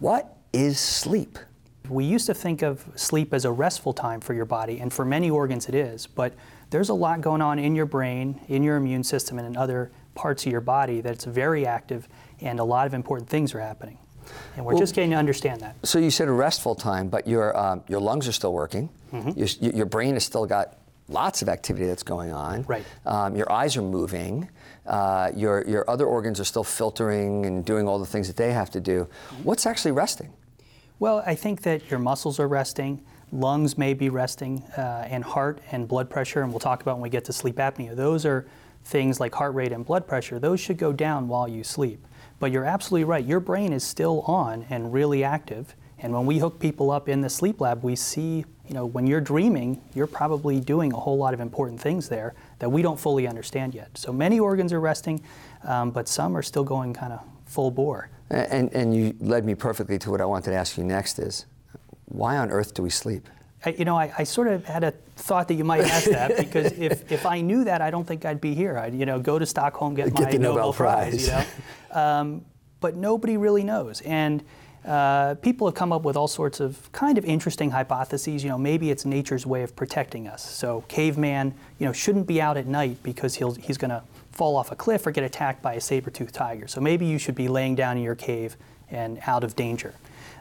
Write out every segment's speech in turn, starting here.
What is sleep? We used to think of sleep as a restful time for your body, and for many organs it is, but there's a lot going on in your brain, in your immune system, and in other parts of your body that's very active, and a lot of important things are happening. And we're Well- just getting to understand that. So you said a restful time, but your um, your lungs are still working. Mm-hmm. Your, your brain has still got lots of activity that's going on. Right. Um, your eyes are moving. Uh, your your other organs are still filtering and doing all the things that they have to do. What's actually resting? Well, I think that your muscles are resting, lungs may be resting, uh, and heart and blood pressure, and we'll talk about when we get to sleep apnea. Those are things like heart rate and blood pressure. Those should go down while you sleep. But you're absolutely right. Your brain is still on and really active. And when we hook people up in the sleep lab, we see, you know, when you're dreaming, you're probably doing a whole lot of important things there that we don't fully understand yet. So many organs are resting, um, but some are still going kind of full bore. And and you led me perfectly to what I wanted to ask you next is, why on earth do we sleep? I, you know, I, I sort of had a thought that you might ask that because if, if I knew that, I don't think I'd be here. I'd, you know, go to Stockholm, get, Get my the Nobel Prize. You know? um, but nobody really knows. And uh, people have come up with all sorts of kind of interesting hypotheses. You know, maybe it's nature's way of protecting us. So caveman, you know, shouldn't be out at night because he'll, he's going to fall off a cliff or get attacked by a saber-toothed tiger. So maybe you should be laying down in your cave and out of danger.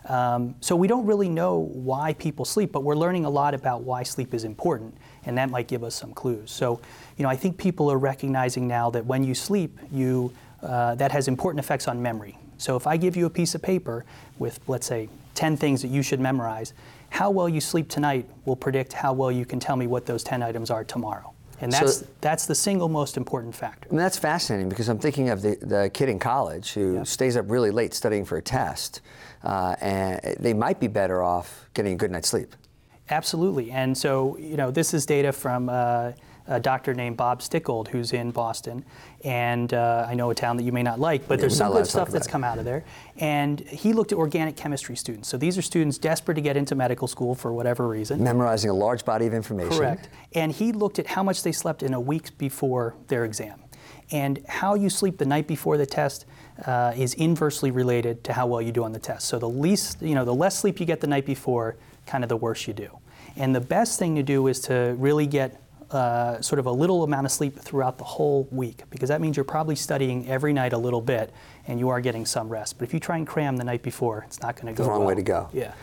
Um, so we don't really know why people sleep, but we're learning a lot about why sleep is important, and that might give us some clues. So, you know, I think people are recognizing now that when you sleep, you uh, that has important effects on memory. So if I give you a piece of paper with, let's say, 10 things that you should memorize, how well you sleep tonight will predict how well you can tell me what those 10 items are tomorrow. And So- that's, that's the single most important factor. Mean, that's fascinating because I'm thinking of the, the kid in college who Yeah. stays up really late studying for a test, uh, and they might be better off getting a good night's sleep. Absolutely. And so, you know, this is data from uh, a doctor named Bob Stickgold, who's in Boston. And uh, I know a town that you may not like, but Yeah, there's some good stuff that's it. come out of there. And he looked at organic chemistry students. So these are students desperate to get into medical school for whatever reason. Memorizing a large body of information. Correct. And he looked at how much they slept in a week before their exam. And how you sleep the night before the test uh, is inversely related to how well you do on the test. So the least, you know, the less sleep you get the night before, kind of the worse you do. And the best thing to do is to really get uh, sort of a little amount of sleep throughout the whole week, because that means you're probably studying every night a little bit, and you are getting some rest. But if you try and cram the night before, it's not going to go. The wrong way well. to go. Yeah.